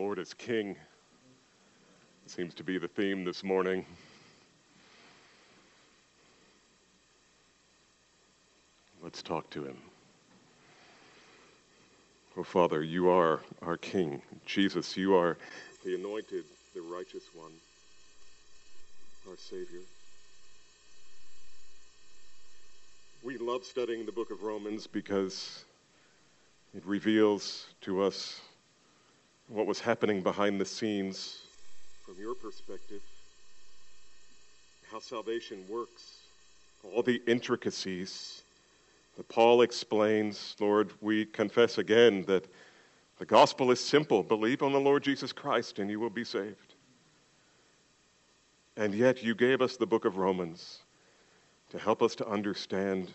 Lord is King. Seems to be the theme this morning. Let's talk to him. Oh, Father, you are our King. Jesus, you are the anointed, the righteous one, our Savior. We love studying the book of Romans because it reveals to us what was happening behind the scenes from your perspective, how salvation works, all the intricacies that Paul explains. Lord, we confess again that the gospel is simple believe on the Lord Jesus Christ and you will be saved. And yet you gave us the book of Romans to help us to understand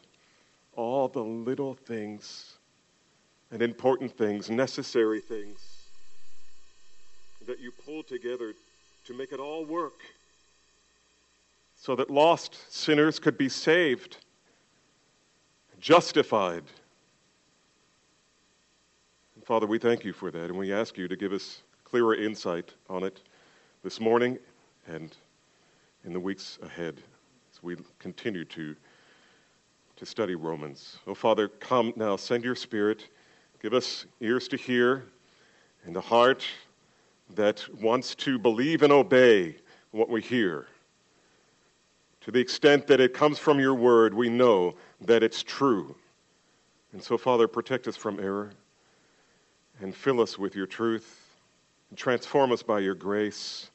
all the little things and important things, necessary things that you pull together to make it all work so that lost sinners could be saved, justified. And Father, we thank you for that, and we ask you to give us clearer insight on it this morning and in the weeks ahead as we continue to, to study Romans. Oh, Father, come now, send your Spirit, give us ears to hear and a heart that wants to believe and obey what we hear. To the extent that it comes from your word, we know that it's true. And so, Father, protect us from error and fill us with your truth and transform us by your grace.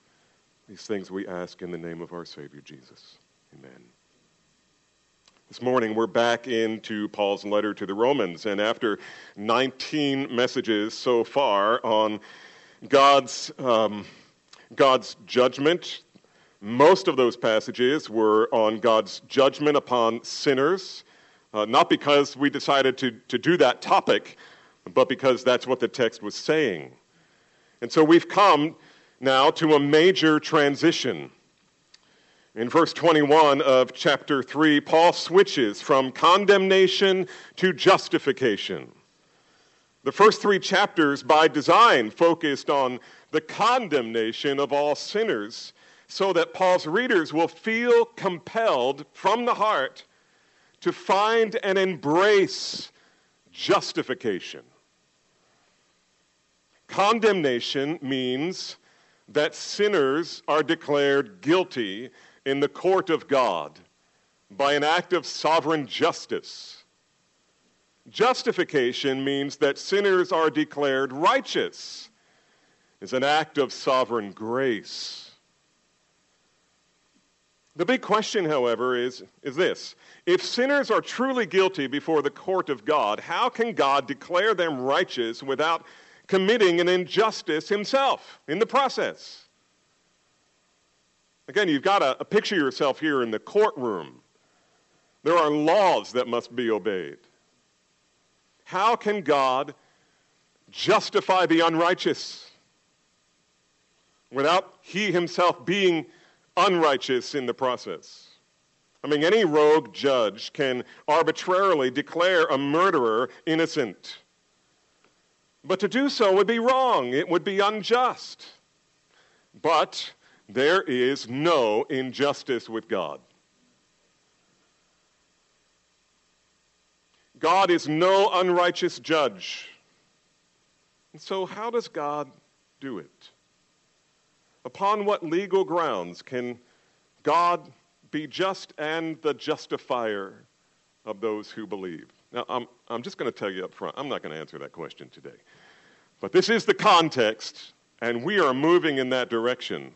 These things we ask in the name of our Savior Jesus. Amen. This morning, we're back into Paul's letter to the Romans, and after 19 messages so far on God's, um, God's judgment. Most of those passages were on God's judgment upon sinners, uh, not because we decided to, to do that topic, but because that's what the text was saying. And so we've come now to a major transition. In verse 21 of chapter 3, Paul switches from condemnation to justification. The first three chapters, by design, focused on the condemnation of all sinners, so that Paul's readers will feel compelled from the heart to find and embrace justification. Condemnation means that sinners are declared guilty in the court of God by an act of sovereign justice Justification means that sinners are declared righteous. It's an act of sovereign grace. The big question, however, is, is this. If sinners are truly guilty before the court of God, how can God declare them righteous without committing an injustice himself in the process? Again, you've got to uh, picture yourself here in the courtroom. There are laws that must be obeyed. How can God justify the unrighteous without he himself being unrighteous in the process? I mean, any rogue judge can arbitrarily declare a murderer innocent. But to do so would be wrong, it would be unjust. But there is no injustice with God. God is no unrighteous judge. And so, how does God do it? Upon what legal grounds can God be just and the justifier of those who believe? Now, I'm, I'm just going to tell you up front, I'm not going to answer that question today. But this is the context, and we are moving in that direction.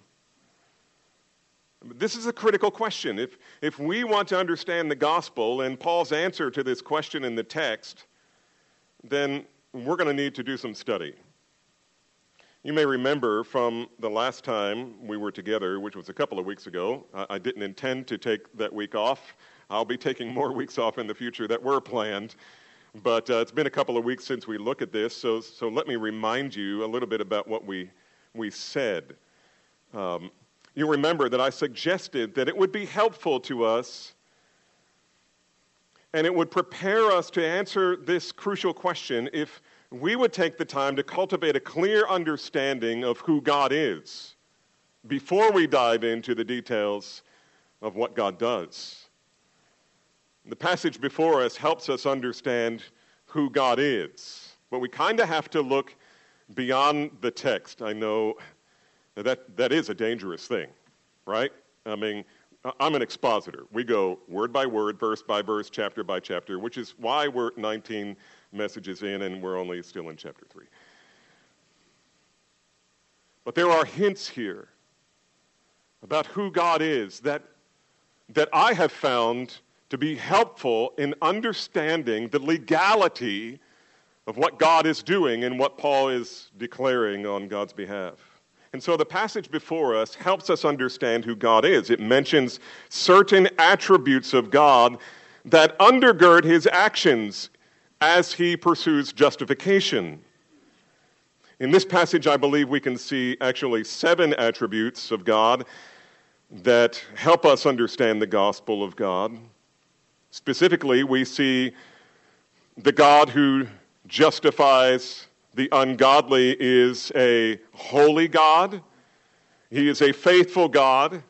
This is a critical question. If, if we want to understand the gospel and Paul's answer to this question in the text, then we're going to need to do some study. You may remember from the last time we were together, which was a couple of weeks ago, I, didn't intend to take that week off. I'll be taking more weeks off in the future that were planned. But uh, it's been a couple of weeks since we looked at this, so, so let me remind you a little bit about what we, we said. Um, you remember that I suggested that it would be helpful to us and it would prepare us to answer this crucial question if we would take the time to cultivate a clear understanding of who God is before we dive into the details of what God does. The passage before us helps us understand who God is, but we kind of have to look beyond the text. I know that that is a dangerous thing, right? I mean, I'm an expositor. We go word by word, verse by verse, chapter by chapter, which is why we're 19 messages in and we're only still in chapter 3. But there are hints here about who God is that, that I have found to be helpful in understanding the legality of what God is doing and what Paul is declaring on God's behalf. And so the passage before us helps us understand who God is. It mentions certain attributes of God that undergird his actions as he pursues justification. In this passage, I believe we can see actually seven attributes of God that help us understand the gospel of God. Specifically, we see the God who justifies the ungodly is a holy God. He is a faithful God.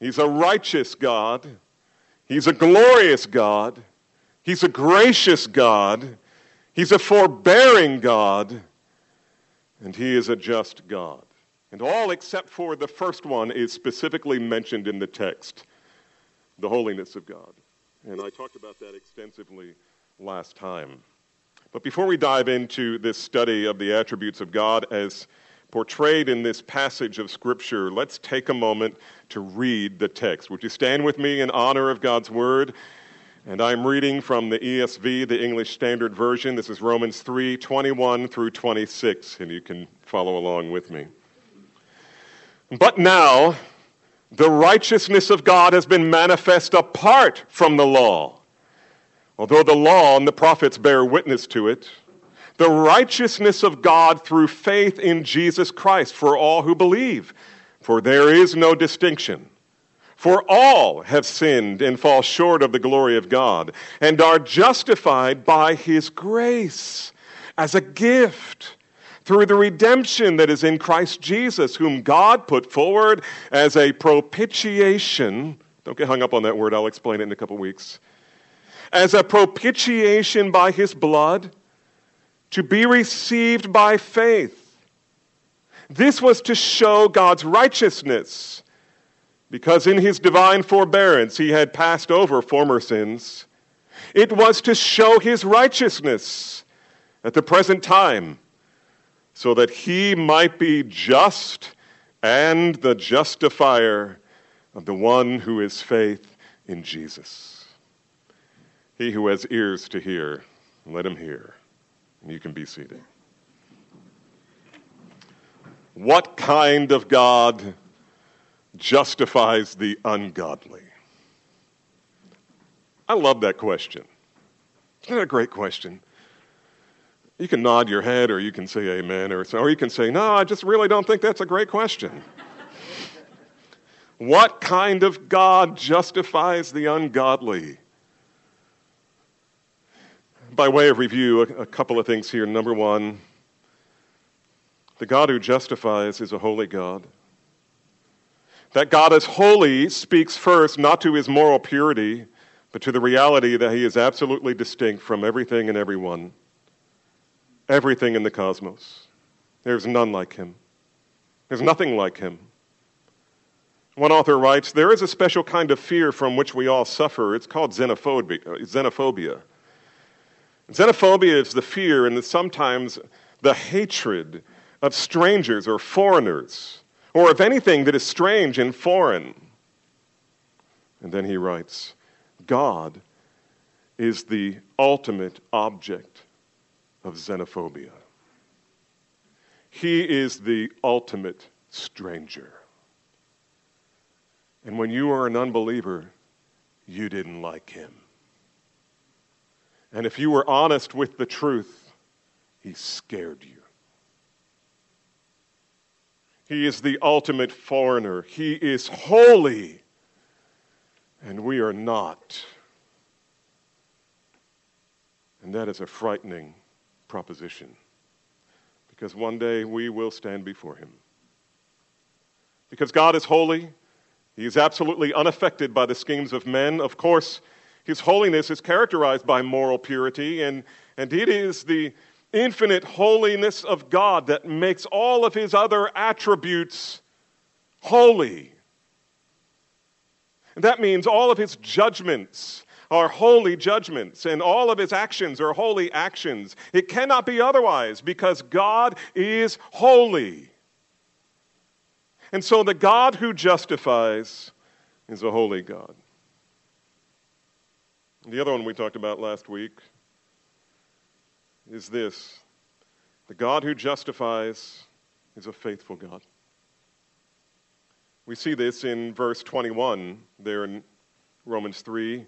He's a righteous God. He's a glorious God. He's a gracious God. He's a forbearing God. And he is a just God. And all except for the first one is specifically mentioned in the text the holiness of God. And I talked about that extensively last time. But before we dive into this study of the attributes of God as portrayed in this passage of Scripture, let's take a moment to read the text. Would you stand with me in honor of God's Word? And I'm reading from the ESV, the English Standard Version. This is Romans 3 21 through 26, and you can follow along with me. But now, the righteousness of God has been manifest apart from the law Although the law and the prophets bear witness to it, the righteousness of God through faith in Jesus Christ for all who believe. For there is no distinction. For all have sinned and fall short of the glory of God, and are justified by his grace as a gift through the redemption that is in Christ Jesus, whom God put forward as a propitiation. Don't get hung up on that word, I'll explain it in a couple weeks as a propitiation by his blood to be received by faith. This was to show God's righteousness because in his divine forbearance he had passed over former sins. It was to show his righteousness at the present time so that he might be just and the justifier of the one who is faith in Jesus. He who has ears to hear, let him hear. You can be seated. What kind of God justifies the ungodly? I love that question. Isn't that a great question? You can nod your head or you can say amen or, or you can say, no, I just really don't think that's a great question. what kind of God justifies the ungodly? By way of review, a, a couple of things here. Number one, the God who justifies is a holy God. That God is holy speaks first not to his moral purity, but to the reality that he is absolutely distinct from everything and everyone, everything in the cosmos. There's none like him, there's nothing like him. One author writes There is a special kind of fear from which we all suffer. It's called xenophobia. xenophobia. Xenophobia is the fear and sometimes the hatred of strangers or foreigners, or of anything that is strange and foreign. And then he writes God is the ultimate object of xenophobia. He is the ultimate stranger. And when you are an unbeliever, you didn't like him. And if you were honest with the truth, he scared you. He is the ultimate foreigner. He is holy, and we are not. And that is a frightening proposition. because one day we will stand before him. Because God is holy, he is absolutely unaffected by the schemes of men. Of course, his holiness is characterized by moral purity, and, and it is the infinite holiness of God that makes all of his other attributes holy. And that means all of his judgments are holy judgments, and all of his actions are holy actions. It cannot be otherwise because God is holy. And so the God who justifies is a holy God. The other one we talked about last week is this the God who justifies is a faithful God. We see this in verse 21 there in Romans 3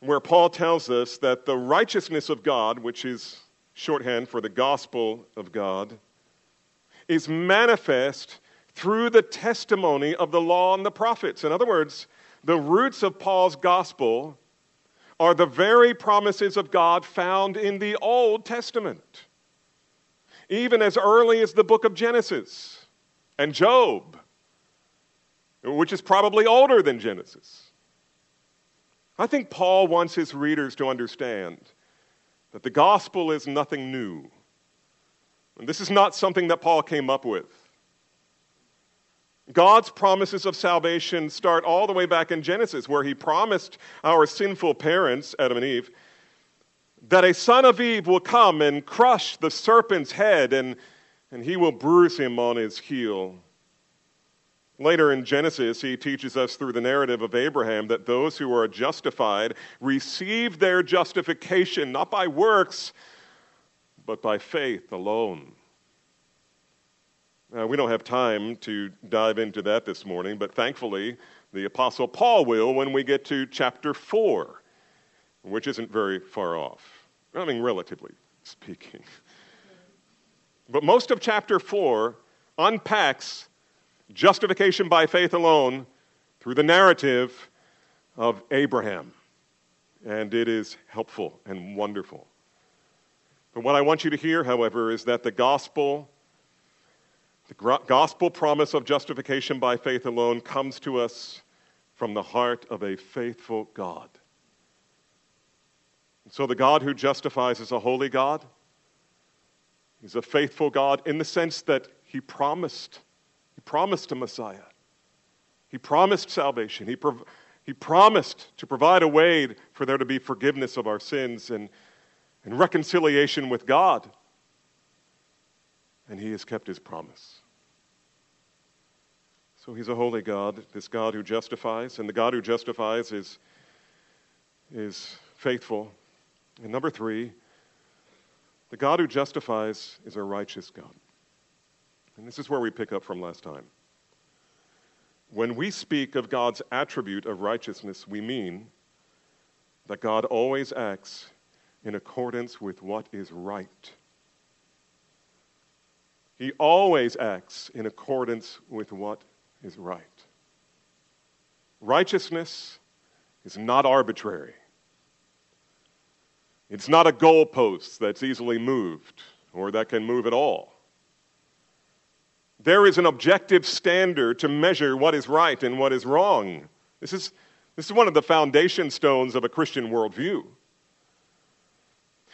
where Paul tells us that the righteousness of God, which is shorthand for the gospel of God, is manifest through the testimony of the law and the prophets. In other words, the roots of Paul's gospel are the very promises of God found in the Old Testament, even as early as the book of Genesis and Job, which is probably older than Genesis. I think Paul wants his readers to understand that the gospel is nothing new. And this is not something that Paul came up with. God's promises of salvation start all the way back in Genesis, where he promised our sinful parents, Adam and Eve, that a son of Eve will come and crush the serpent's head, and, and he will bruise him on his heel. Later in Genesis, he teaches us through the narrative of Abraham that those who are justified receive their justification not by works, but by faith alone. Now, we don't have time to dive into that this morning, but thankfully, the Apostle Paul will when we get to chapter 4, which isn't very far off. I mean, relatively speaking. But most of chapter 4 unpacks justification by faith alone through the narrative of Abraham. And it is helpful and wonderful. But what I want you to hear, however, is that the gospel, the gospel promise of justification by faith alone, comes to us from the heart of a faithful God. And so the God who justifies is a holy God. He's a faithful God in the sense that he promised he promised a Messiah. He promised salvation. He, prov- he promised to provide a way for there to be forgiveness of our sins and, and reconciliation with God. And He has kept His promise. So He's a holy God, this God who justifies, and the God who justifies is, is faithful. And number three, the God who justifies is a righteous God. And this is where we pick up from last time. When we speak of God's attribute of righteousness, we mean that God always acts in accordance with what is right. He always acts in accordance with what is right. Righteousness is not arbitrary. It's not a goalpost that's easily moved or that can move at all. There is an objective standard to measure what is right and what is wrong. This is, this is one of the foundation stones of a Christian worldview.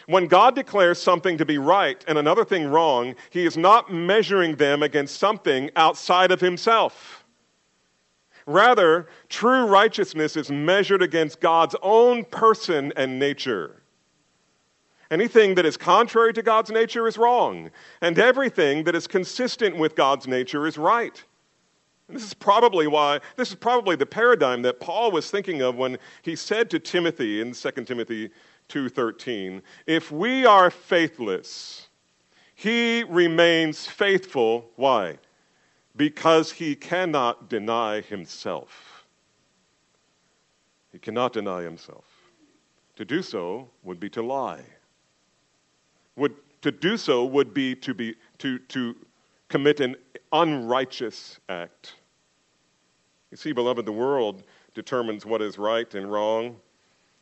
When God declares something to be right and another thing wrong, He is not measuring them against something outside of Himself. Rather, true righteousness is measured against God's own person and nature. Anything that is contrary to God's nature is wrong, and everything that is consistent with God's nature is right. And this is probably why, this is probably the paradigm that Paul was thinking of when he said to Timothy in 2 Timothy 2:13, "If we are faithless, he remains faithful. Why? Because he cannot deny himself. He cannot deny himself. To do so would be to lie would to do so would be to be to to commit an unrighteous act. You see, beloved, the world determines what is right and wrong,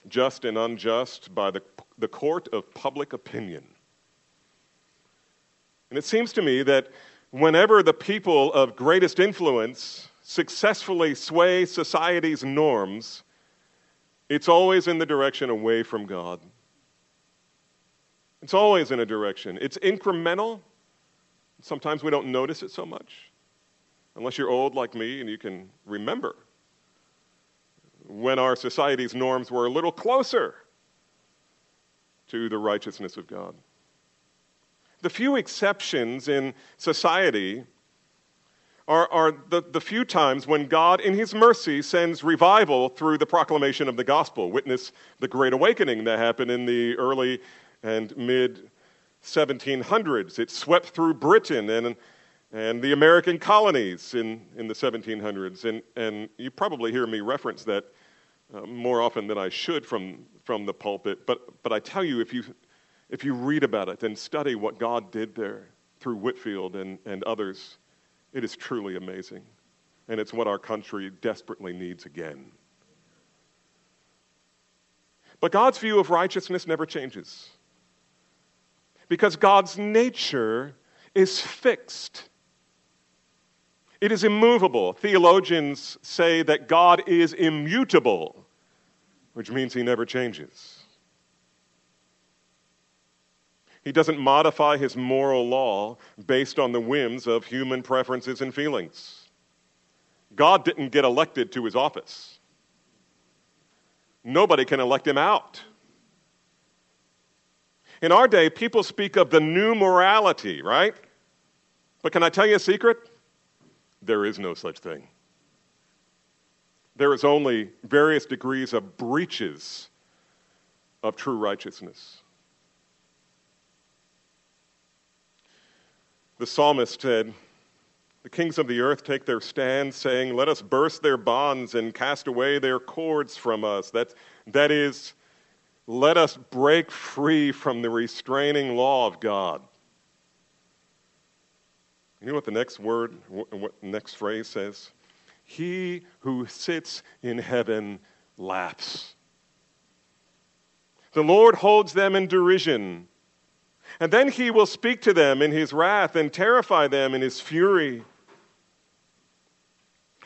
just and unjust by the, the court of public opinion. And it seems to me that whenever the people of greatest influence successfully sway society's norms, it's always in the direction away from God. It's always in a direction. It's incremental. Sometimes we don't notice it so much, unless you're old like me and you can remember when our society's norms were a little closer to the righteousness of God. The few exceptions in society are, are the, the few times when God, in His mercy, sends revival through the proclamation of the gospel. Witness the Great Awakening that happened in the early and mid 1700s. It swept through Britain and, and the American colonies in, in the 1700s. And, and you probably hear me reference that uh, more often than I should from, from the pulpit. But, but I tell you, if you, if you read about it and study what God did there through Whitefield and, and others, it is truly amazing. And it's what our country desperately needs again. But God's view of righteousness never changes. Because God's nature is fixed. It is immovable. Theologians say that God is immutable, which means he never changes. He doesn't modify his moral law based on the whims of human preferences and feelings. God didn't get elected to his office. Nobody can elect him out. In our day, people speak of the new morality, right? But can I tell you a secret? There is no such thing. There is only various degrees of breaches of true righteousness. The psalmist said, The kings of the earth take their stand, saying, Let us burst their bonds and cast away their cords from us. That, that is, let us break free from the restraining law of God. You know what the next word, what next phrase says? He who sits in heaven laughs. The Lord holds them in derision. And then he will speak to them in his wrath and terrify them in his fury.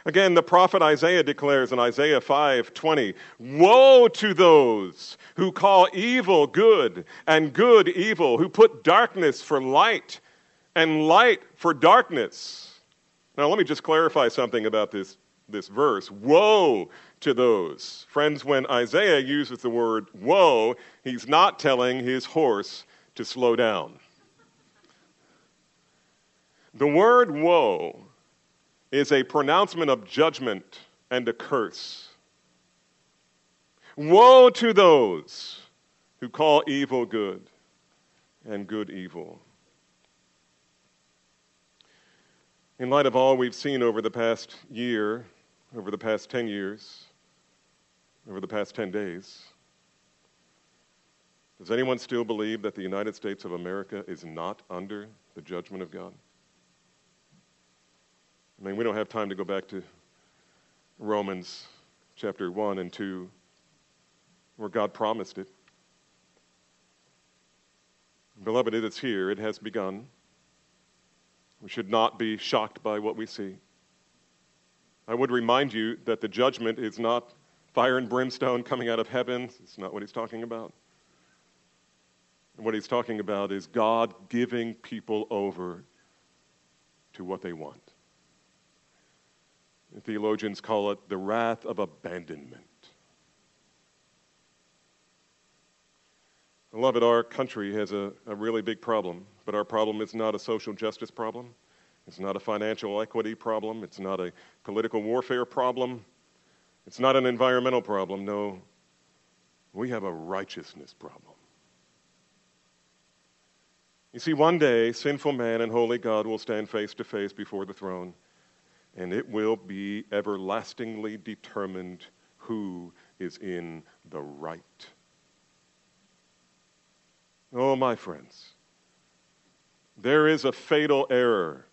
Again, the prophet Isaiah declares in Isaiah 5:20, "Woe to those who call evil good and good evil, who put darkness for light and light for darkness." Now, let me just clarify something about this, this verse. Woe to those. Friends, when Isaiah uses the word woe, he's not telling his horse to slow down. The word woe is a pronouncement of judgment and a curse. Woe to those who call evil good and good evil. In light of all we've seen over the past year, over the past 10 years, over the past 10 days, does anyone still believe that the United States of America is not under the judgment of God? I mean, we don't have time to go back to Romans chapter 1 and 2, where God promised it. Beloved, it is here, it has begun. We should not be shocked by what we see. I would remind you that the judgment is not fire and brimstone coming out of heaven. It's not what he's talking about. What he's talking about is God giving people over to what they want. Theologians call it the wrath of abandonment. Beloved, our country has a, a really big problem, but our problem is not a social justice problem. It's not a financial equity problem. It's not a political warfare problem. It's not an environmental problem. No, we have a righteousness problem. You see, one day, sinful man and holy God will stand face to face before the throne, and it will be everlastingly determined who is in the right. Oh, my friends, there is a fatal error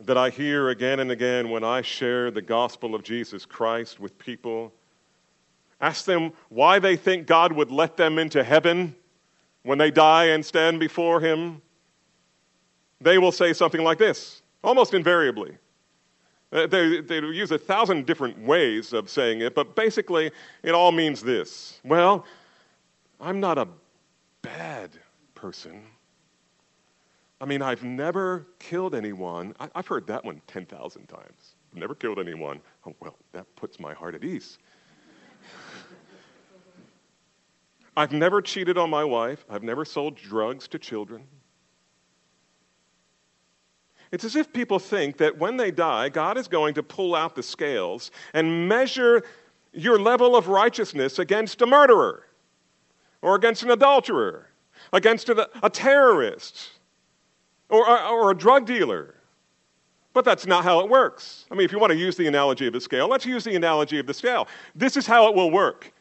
that I hear again and again when I share the gospel of Jesus Christ with people. Ask them why they think God would let them into heaven when they die and stand before Him. they will say something like this, almost invariably. Uh, they, they use a thousand different ways of saying it, but basically it all means this. Well, I'm not a bad person. I mean, I've never killed anyone. I, have heard that one 10,000 times. I've never killed anyone. Oh, well, that puts my heart at ease. I've never cheated on my wife. I've never sold drugs to children. It's as if people think that when they die, God is going to pull out the scales and measure your level of righteousness against a murderer or against an adulterer, against a, a terrorist or, or, or a drug dealer. But that's not how it works. I mean, if you want to use the analogy of the scale, let's use the analogy of the scale. This is how it will work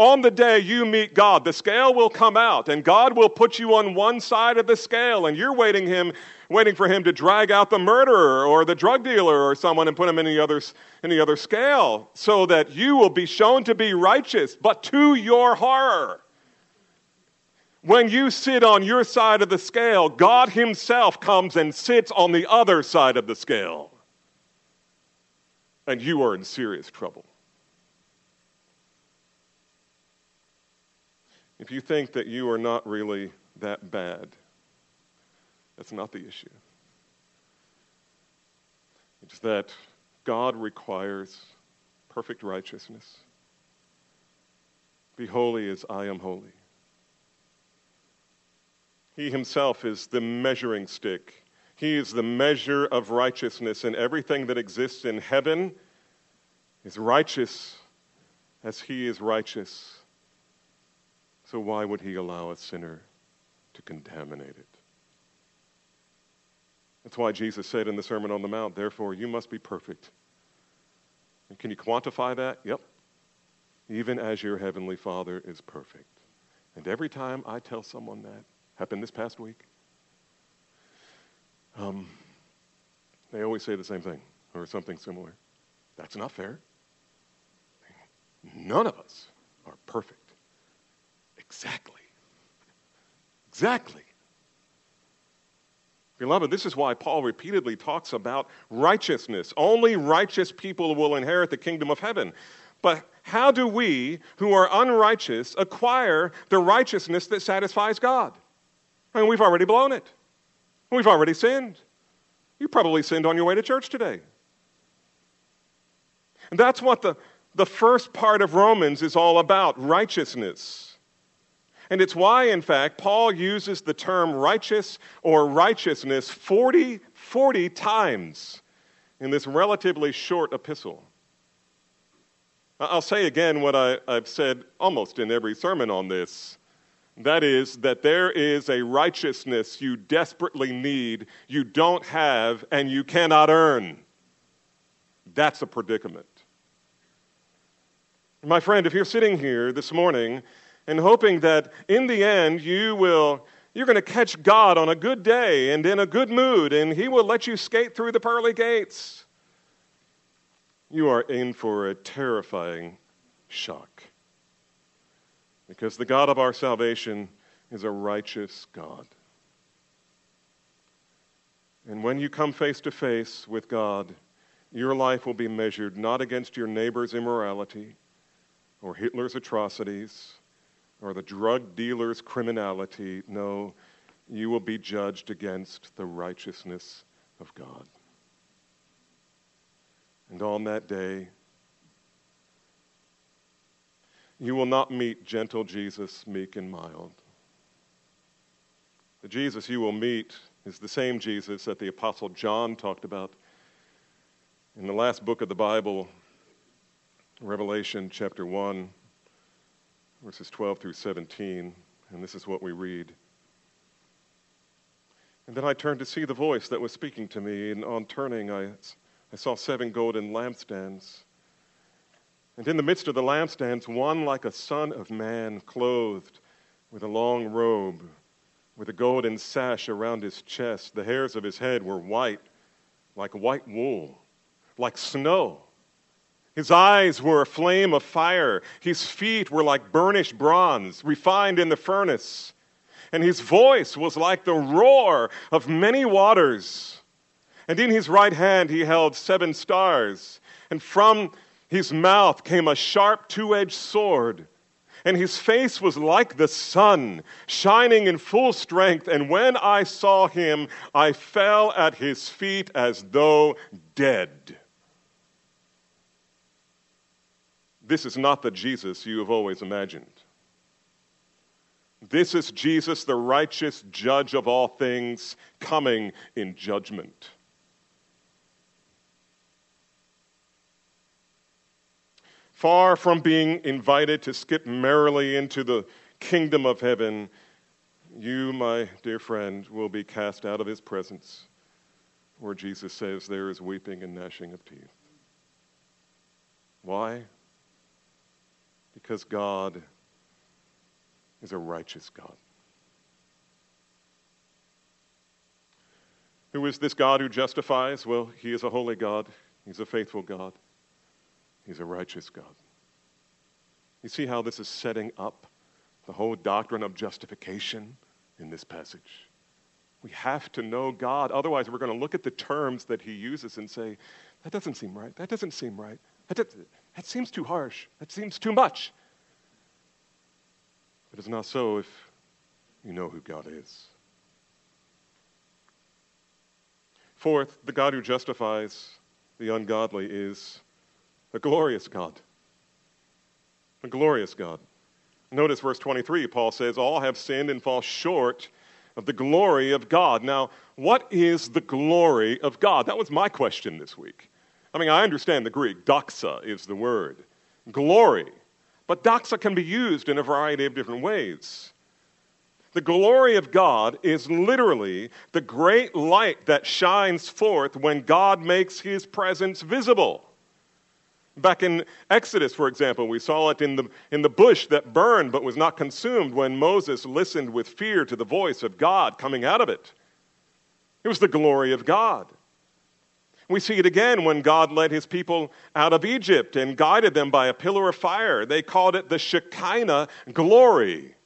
on the day you meet God, the scale will come out, and God will put you on one side of the scale, and you're waiting him, waiting for him to drag out the murderer or the drug dealer or someone and put him in the other, in the other scale, so that you will be shown to be righteous, but to your horror. When you sit on your side of the scale, God Himself comes and sits on the other side of the scale. And you are in serious trouble. If you think that you are not really that bad, that's not the issue. It's that God requires perfect righteousness. Be holy as I am holy. He himself is the measuring stick. He is the measure of righteousness, and everything that exists in heaven is righteous as he is righteous. So why would he allow a sinner to contaminate it? That's why Jesus said in the Sermon on the Mount, therefore, you must be perfect. And can you quantify that? Yep. Even as your heavenly Father is perfect. And every time I tell someone that, happened this past week, um, they always say the same thing or something similar. That's not fair. None of us are perfect. Exactly. Exactly. Beloved, this is why Paul repeatedly talks about righteousness. Only righteous people will inherit the kingdom of heaven. But how do we, who are unrighteous, acquire the righteousness that satisfies God? I mean, we've already blown it. We've already sinned. You probably sinned on your way to church today. And that's what the, the first part of Romans is all about righteousness. And it's why, in fact, Paul uses the term righteous or righteousness 40, 40 times in this relatively short epistle. I'll say again what I, have said almost in every sermon on this. That is, that there is a righteousness you desperately need, you don't have, and you cannot earn. That's a predicament. My friend, if you're sitting here this morning and hoping that in the end you will you're going to catch God on a good day and in a good mood and he will let you skate through the pearly gates. You are in for a terrifying shock. Because the God of our salvation is a righteous God. And when you come face to face with God, your life will be measured not against your neighbor's immorality or Hitler's atrocities or the drug dealer's criminality. No, you will be judged against the righteousness of God. And on that day, you will not meet gentle Jesus, meek and mild. The Jesus you will meet is the same Jesus that the Apostle John talked about in the last book of the Bible, Revelation chapter 1 verses 12 through 17, and this is what we read. And then I turned to see the voice that was speaking to me, and on turning, I, I saw seven golden lampstands. And in the midst of the lampstands, one like a son of man, clothed with a long robe, with a golden sash around his chest. The hairs of his head were white, like white wool, like snow his eyes were a flame of fire. His feet were like burnished bronze, refined in the furnace. and his voice was like the roar of many waters. And in his right hand he held seven stars, and from his mouth came a sharp two edged sword. And his face was like the sun, shining in full strength. And when I saw him, I fell at his feet as though dead. This is not the Jesus you have always imagined. This is Jesus, the righteous judge of all things, coming in judgment. Far from being invited to skip merrily into the kingdom of heaven, you, my dear friend, will be cast out of his presence, where Jesus says there is weeping and gnashing of teeth. Why? Because God is a righteous God. Who is this God who justifies? Well, he is a holy God. He's a faithful God. He's a righteous God. You see how this is setting up the whole doctrine of justification in this passage? We have to know God. Otherwise, we're going to look at the terms that he uses and say, that doesn't seem right. That doesn't seem right. That, does, that seems too harsh. That seems too much. But it's not so if you know who God is. Fourth, the God who justifies the ungodly is a glorious God. A glorious God. Notice verse 23, Paul says, All have sinned and fall short of the glory of God. Now, what is the glory of God? That was my question this week. I mean, I understand the Greek. Doxa is the word. Glory. But doxa can be used in a variety of different ways. The glory of God is literally the great light that shines forth when God makes his presence visible. Back in Exodus, for example, we saw it in the, in the bush that burned but was not consumed when Moses listened with fear to the voice of God coming out of it. It was the glory of God. We see it again when God led his people out of Egypt and guided them by a pillar of fire. They called it the Shekinah glory.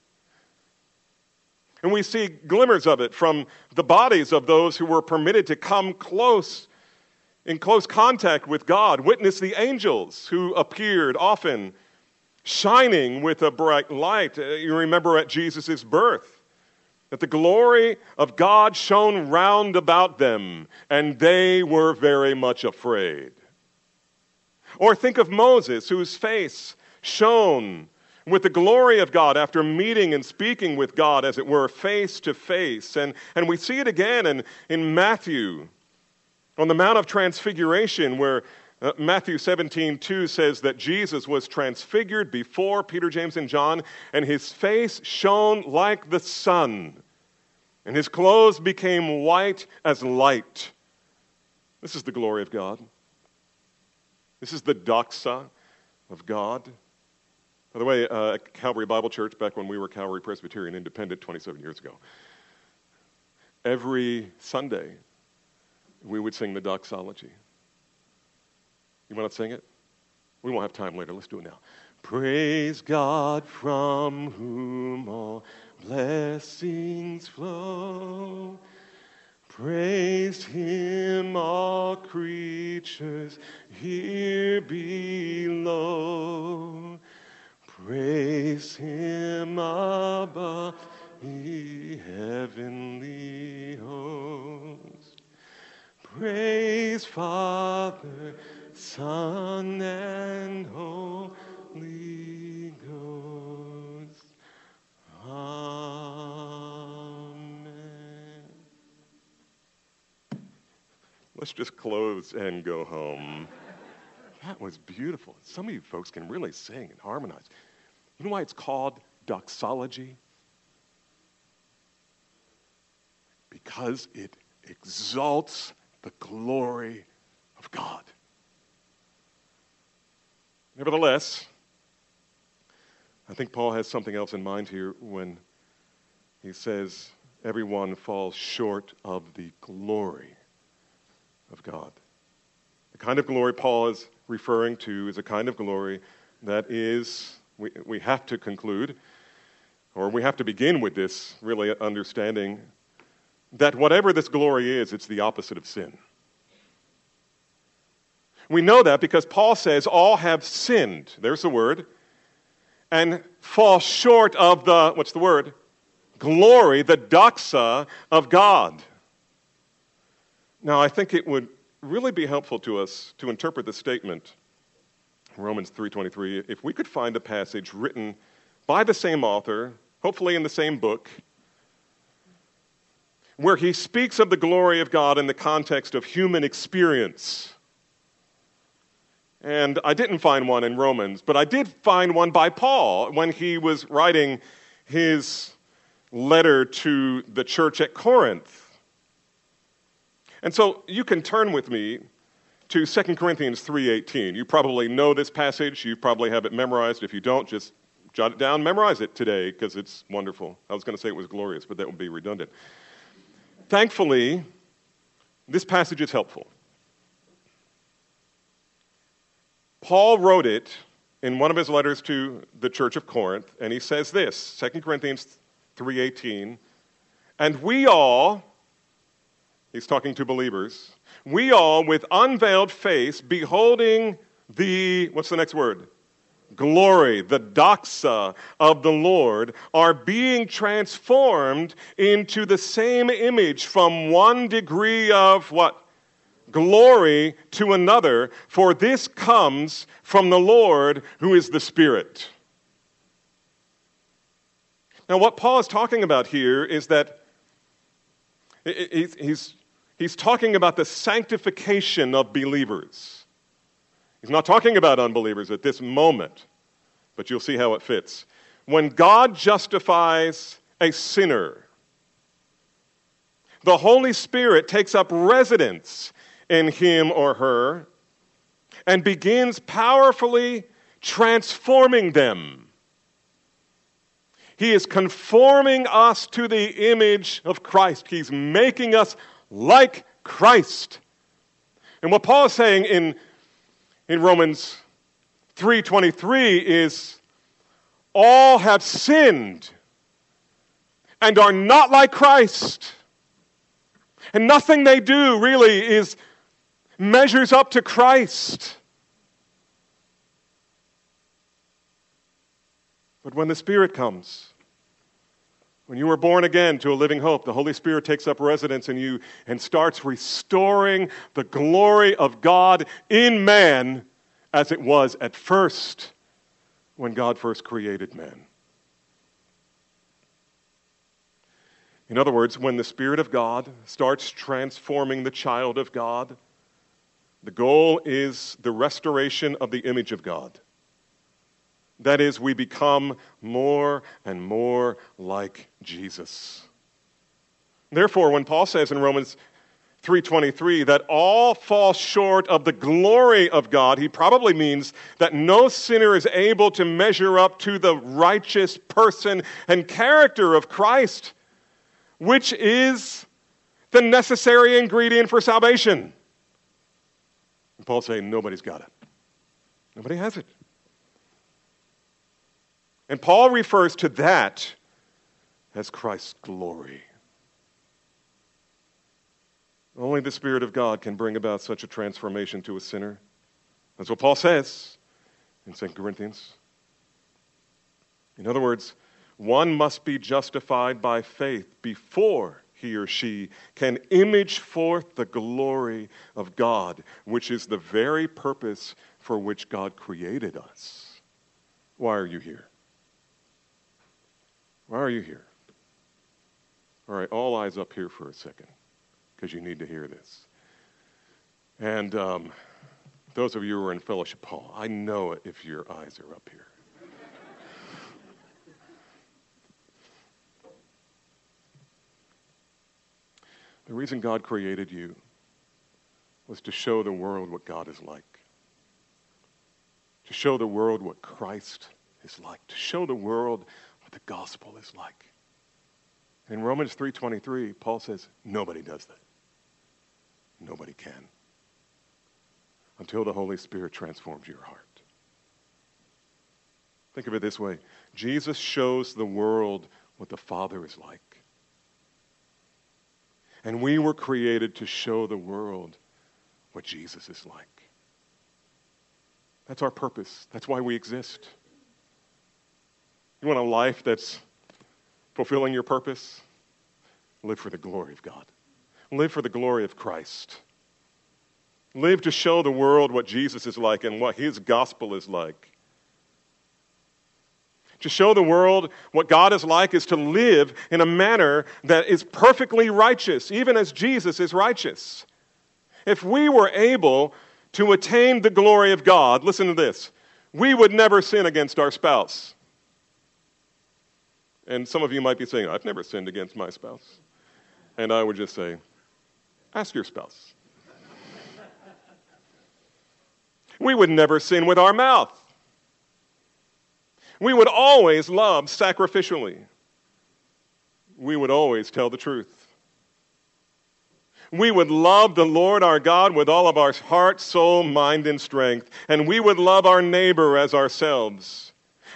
And we see glimmers of it from the bodies of those who were permitted to come close, in close contact with God. Witness the angels who appeared often shining with a bright light. Uh, you remember at Jesus' birth that the glory of God shone round about them, and they were very much afraid. Or think of Moses, whose face shone with the glory of God after meeting and speaking with God, as it were, face to face. And, and we see it again in, in Matthew on the Mount of Transfiguration, where uh, Matthew 17, 2 says that Jesus was transfigured before Peter, James, and John, and his face shone like the sun and his clothes became white as light. This is the glory of God. This is the doxa of God. By the way, uh, Calvary Bible Church, back when we were Calvary Presbyterian Independent 27 years ago, every Sunday we would sing the doxology. You want to sing it? We won't have time later. Let's do it now. Praise God from whom all blessings flow. Praise him, all creatures here below. Praise him above, ye heavenly host. Praise Father, Son, and Holy Ghost. Amen. Let's just close and go home. That was beautiful. Some of you folks can really sing and harmonize. You know why it's called doxology? Because it exalts the glory of God. Nevertheless, I think Paul has something else in mind here when he says, Everyone falls short of the glory of God. The kind of glory Paul is referring to is a kind of glory that is, we, we have to conclude, or we have to begin with this really understanding that whatever this glory is, it's the opposite of sin. We know that because Paul says all have sinned. There's the word. And fall short of the, what's the word? Glory, the doxa of God. Now, I think it would really be helpful to us to interpret the statement, Romans 3.23, if we could find a passage written by the same author, hopefully in the same book, where he speaks of the glory of God in the context of human experience. And I didn't find one in Romans, but I did find one by Paul when he was writing his letter to the church at Corinth. And so you can turn with me to 2 Corinthians 3:18. You probably know this passage, you probably have it memorized. If you don't, just jot it down, memorize it today because it's wonderful. I was going to say it was glorious, but that would be redundant. Thankfully, this passage is helpful. Paul wrote it in one of his letters to the church of Corinth, and he says this, 2 Corinthians 3:18, and we all he's talking to believers, we all with unveiled face beholding the what's the next word? Glory, the doxa of the Lord, are being transformed into the same image from one degree of what? glory to another, for this comes from the Lord who is the Spirit. Now, what Paul is talking about here is that he's, he's talking about the sanctification of believers. He's not talking about unbelievers at this moment, but you'll see how it fits. When God justifies a sinner, the Holy Spirit takes up residence in him or her and begins powerfully transforming them. He is conforming us to the image of Christ. He's making us like Christ. And what Paul is saying in, in Romans 3:23 is all have sinned and are not like Christ. And nothing they do really is measures up to Christ. But when the Spirit comes, when you are born again to a living hope, the Holy Spirit takes up residence in you and starts restoring the glory of God in man as it was at first when God first created man. In other words, when the Spirit of God starts transforming the child of God, the goal is the restoration of the image of God. That is, we become more and more like Jesus. Therefore, when Paul says in Romans 3:23 that all fall short of the glory of God, he probably means that no sinner is able to measure up to the righteous person and character of Christ, which is the necessary ingredient for salvation. And Paul's saying nobody's got it. Nobody has it. And Paul refers to that as Christ's glory. Only the Spirit of God can bring about such a transformation to a sinner. That's what Paul says in 2 Corinthians. In other words, one must be justified by faith before he or she can image forth the glory of God, which is the very purpose for which God created us. Why are you here? Why are you here? All right, all eyes up here for a second, because you need to hear this. And um, those of you who are in Fellowship Hall, I know it if your eyes are up here. The reason God created you was to show the world what God is like, to show the world what Christ is like, to show the world the gospel is like. In Romans 3:23, Paul says, nobody does that. Nobody can. Until the Holy Spirit transforms your heart. Think of it this way Jesus shows the world what the Father is like. And we were created to show the world what Jesus is like. That's our purpose. That's why we exist. You want a life that's fulfilling your purpose? Live for the glory of God. Live for the glory of Christ. Live to show the world what Jesus is like and what his gospel is like. To show the world what God is like is to live in a manner that is perfectly righteous, even as Jesus is righteous. If we were able to attain the glory of God, listen to this, we would never sin against our spouse. And some of you might be saying, I've never sinned against my spouse. And I would just say, ask your spouse. we would never sin with our mouth. We would always love sacrificially. We would always tell the truth. We would love the Lord our God with all of our heart, soul, mind, and strength. And we would love our neighbor as ourselves.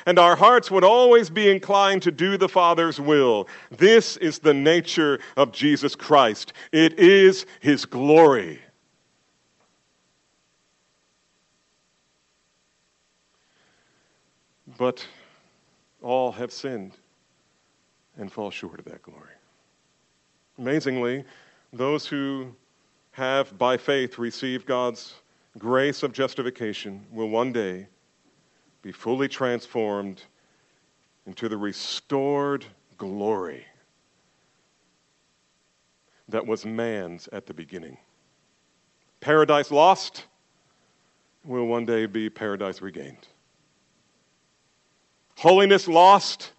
And our hearts would always be inclined to do the Father's will. This is the nature of Jesus Christ. It is his glory. But all have sinned and fall short of that glory. Amazingly, those who have by faith received God's grace of justification will one day be fully transformed into the restored glory that was man's at the beginning. Paradise lost will one day be paradise regained. Holiness lost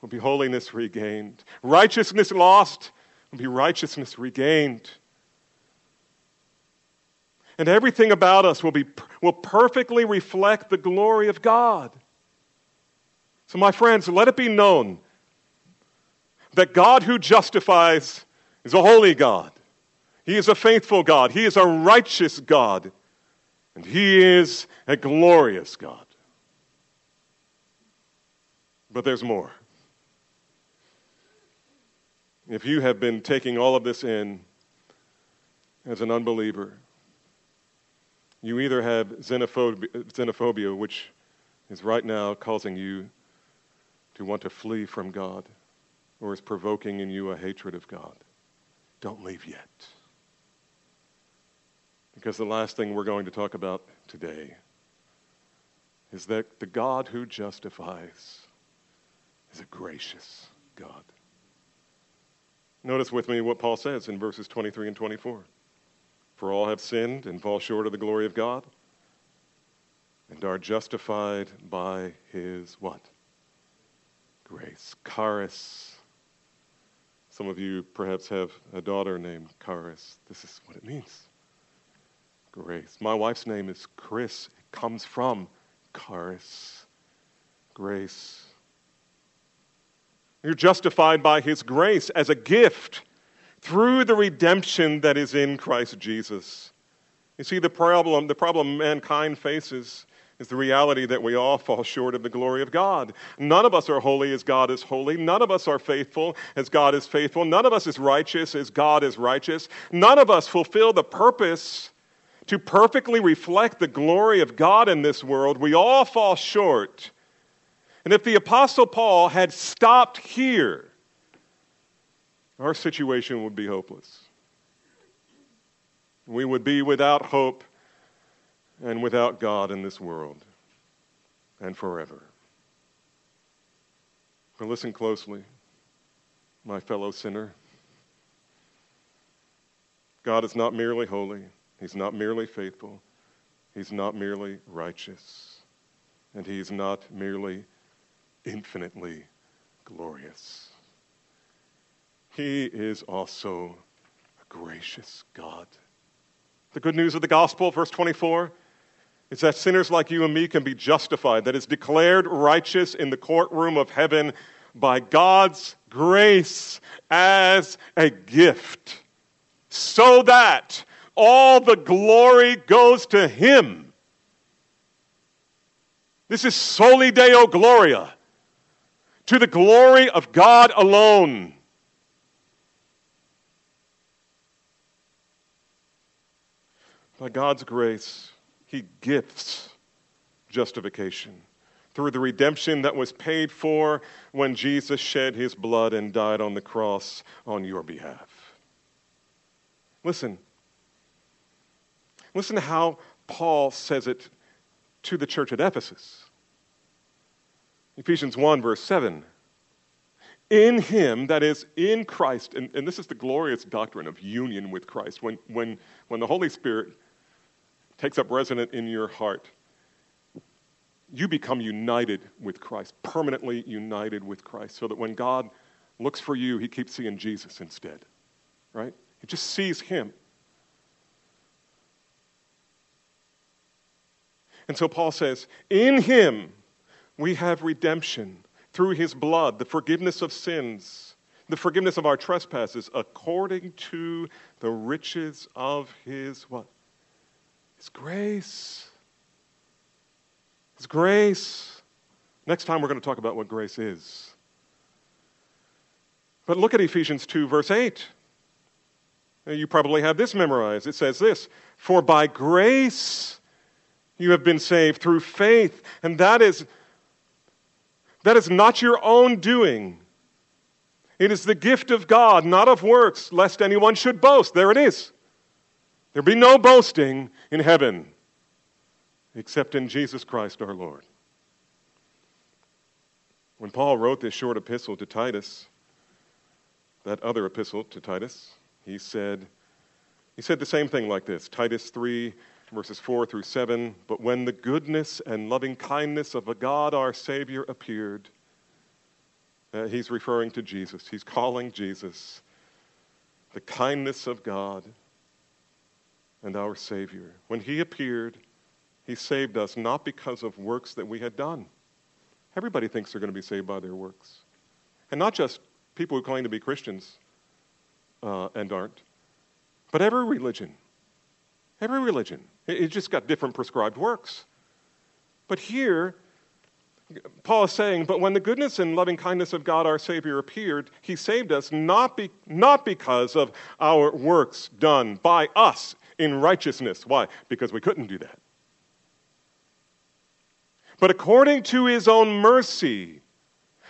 will be holiness regained. Righteousness lost will be righteousness regained. And everything about us will, be, will perfectly reflect the glory of God. So, my friends, let it be known that God who justifies is a holy God. He is a faithful God. He is a righteous God. And He is a glorious God. But there's more. If you have been taking all of this in as an unbeliever, you either have xenophobia, xenophobia, which is right now causing you to want to flee from God, or is provoking in you a hatred of God. Don't leave yet. Because the last thing we're going to talk about today is that the God who justifies is a gracious God. Notice with me what Paul says in verses 23 and 24. For all have sinned and fall short of the glory of God and are justified by his what? Grace. Charis. Some of you perhaps have a daughter named Charis. This is what it means. Grace. My wife's name is Chris. It comes from Charis. Grace. You're justified by His grace as a gift through the redemption that is in Christ Jesus. You see, the problem, the problem mankind faces is the reality that we all fall short of the glory of God. None of us are holy as God is holy. None of us are faithful as God is faithful. None of us is righteous as God is righteous. None of us fulfill the purpose to perfectly reflect the glory of God in this world. We all fall short. And if the Apostle Paul had stopped here, our situation would be hopeless. We would be without hope and without God in this world and forever. But listen closely, my fellow sinner. God is not merely holy, He's not merely faithful, He's not merely righteous, and He's not merely infinitely glorious. He is also a gracious God. The good news of the gospel, verse 24, is that sinners like you and me can be justified, that is declared righteous in the courtroom of heaven by God's grace as a gift, so that all the glory goes to Him This is soli Deo Gloria, to the glory of God alone. By God's grace, He gifts justification through the redemption that was paid for when Jesus shed His blood and died on the cross on your behalf. Listen. Listen to how Paul says it to the church at Ephesus. Ephesians 1, verse 7. In him, that is, in Christ, and, and this is the glorious doctrine of union with Christ. When, when, when the Holy Spirit takes up residence in your heart, you become united with Christ, permanently united with Christ, so that when God looks for you, he keeps seeing Jesus instead, right? He just sees him. And so Paul says, In him we have redemption through his blood, the forgiveness of sins, the forgiveness of our trespasses, according to the riches of his what? His grace. His grace. Next time we're going to talk about what grace is. But look at Ephesians 2, verse 8. You probably have this memorized. It says this For by grace you have been saved through faith, and that is, that is not your own doing. It is the gift of God, not of works, lest anyone should boast. There it is. There be no boasting in heaven except in Jesus Christ our Lord. When Paul wrote this short epistle to Titus, that other epistle to Titus, he said, he said the same thing like this Titus 3 verses 4 through 7. But when the goodness and loving kindness of a God our Savior appeared, uh, he's referring to Jesus. He's calling Jesus the kindness of God and our Savior. When he appeared, he saved us not because of works that we had done. Everybody thinks they're going to be saved by their works. And not just people who claim to be Christians uh, and aren't, but every religion. Every religion. It just got different prescribed works. But here, Paul is saying, But when the goodness and loving kindness of God our Savior appeared, he saved us not, be, not because of our works done by us in righteousness. Why? Because we couldn't do that. But according to his own mercy,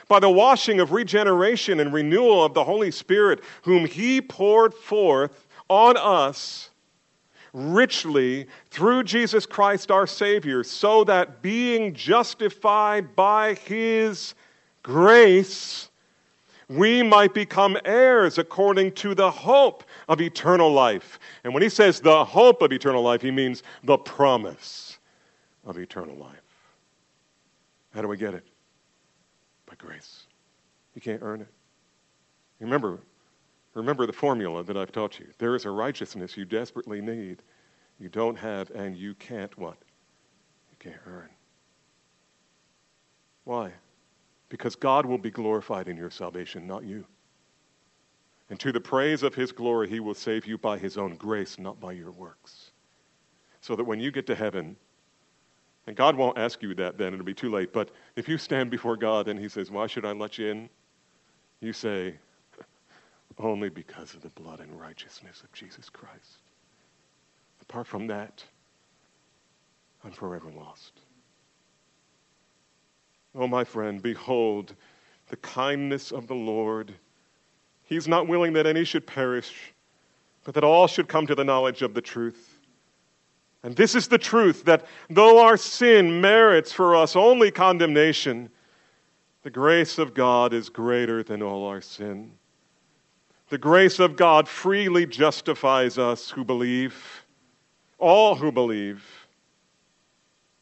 by the washing of regeneration and renewal of the Holy Spirit, whom he poured forth on us richly through Jesus Christ our Savior, so that being justified by His grace, we might become heirs according to the hope of eternal life. And when he says the hope of eternal life, he means the promise of eternal life. How do we get it? By grace. You can't earn it. Remember, Remember the formula that I've taught you. There is a righteousness you desperately need, you don't have, and you can't what? You can't earn. Why? Because God will be glorified in your salvation, not you. And to the praise of his glory, he will save you by his own grace, not by your works. So that when you get to heaven, and God won't ask you that then, it'll be too late, but if you stand before God and he says, Why should I let you in? You say, only because of the blood and righteousness of Jesus Christ. Apart from that, I'm forever lost. Oh, my friend, behold the kindness of the Lord. He's not willing that any should perish, but that all should come to the knowledge of the truth. And this is the truth that though our sin merits for us only condemnation, the grace of God is greater than all our sin. The grace of God freely justifies us who believe, all who believe.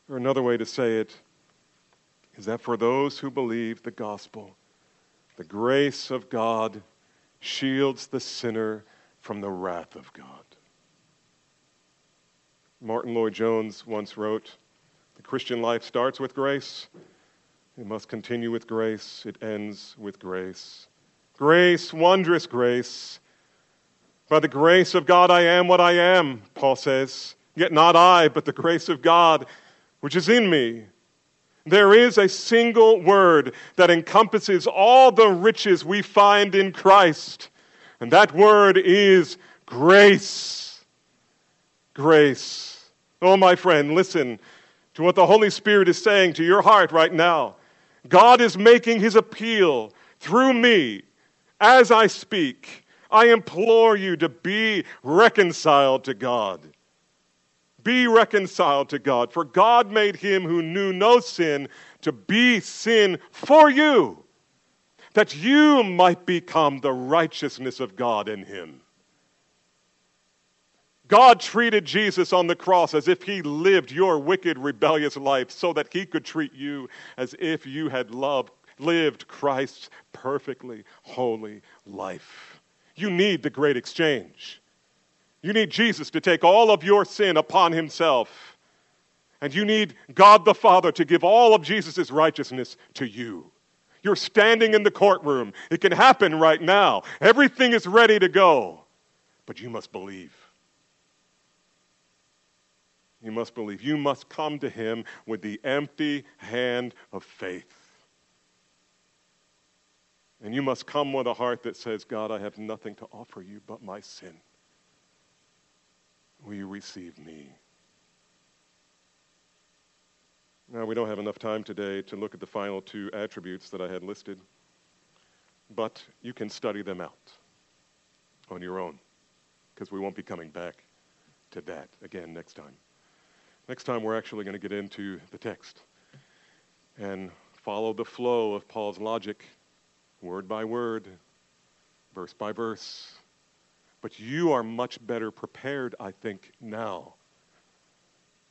Or another way to say it is that for those who believe the gospel, the grace of God shields the sinner from the wrath of God. Martyn Lloyd-Jones once wrote The Christian life starts with grace, it must continue with grace, it ends with grace. Grace, wondrous grace. By the grace of God, I am what I am, Paul says. Yet not I, but the grace of God which is in me. There is a single word that encompasses all the riches we find in Christ, and that word is grace. Grace. Oh, my friend, listen to what the Holy Spirit is saying to your heart right now. God is making his appeal through me as I speak. I implore you to be reconciled to God. Be reconciled to God. For God made him who knew no sin to be sin for you, that you might become the righteousness of God in him. God treated Jesus on the cross as if he lived your wicked, rebellious life so that he could treat you as if you had loved, lived Christ's perfectly holy life. You need the great exchange. You need Jesus to take all of your sin upon himself. And you need God the Father to give all of Jesus' righteousness to you. You're standing in the courtroom. It can happen right now. Everything is ready to go. But you must believe. You must believe. You must come to him with the empty hand of faith. And you must come with a heart that says, God, I have nothing to offer you but my sin. Will you receive me? Now, we don't have enough time today to look at the final two attributes that I had listed, but you can study them out on your own because we won't be coming back to that again next time. Next time, we're actually going to get into the text and follow the flow of Paul's logic, word by word, verse by verse, but you are much better prepared, I think, now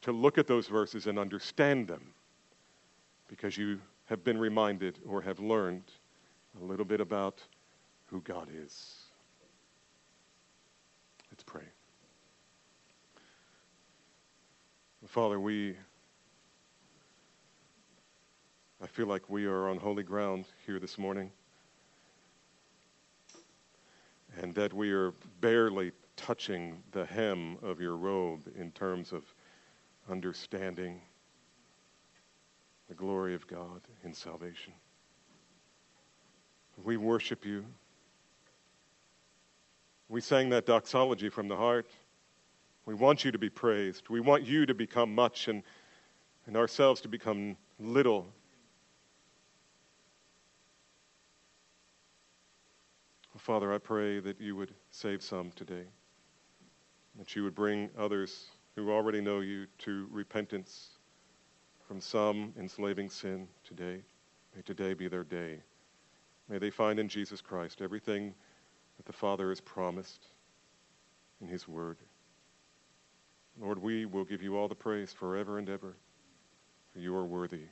to look at those verses and understand them because you have been reminded or have learned a little bit about who God is. Let's pray. Father, we I feel like we are on holy ground here this morning and that we are barely touching the hem of your robe in terms of understanding the glory of God in salvation. We worship you. We sang that doxology from the heart. We want you to be praised. We want you to become much and, and ourselves to become little Father, I pray that you would save some today, that you would bring others who already know you to repentance from some enslaving sin today. May today be their day. May they find in Jesus Christ everything that the Father has promised in his word. Lord, we will give you all the praise forever and ever, for you are worthy.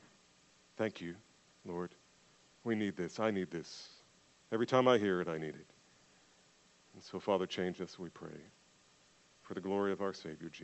Thank you, Lord. We need this. I need this. Every time I hear it, I need it. And so, Father, change us, we pray, for the glory of our Savior, Jesus.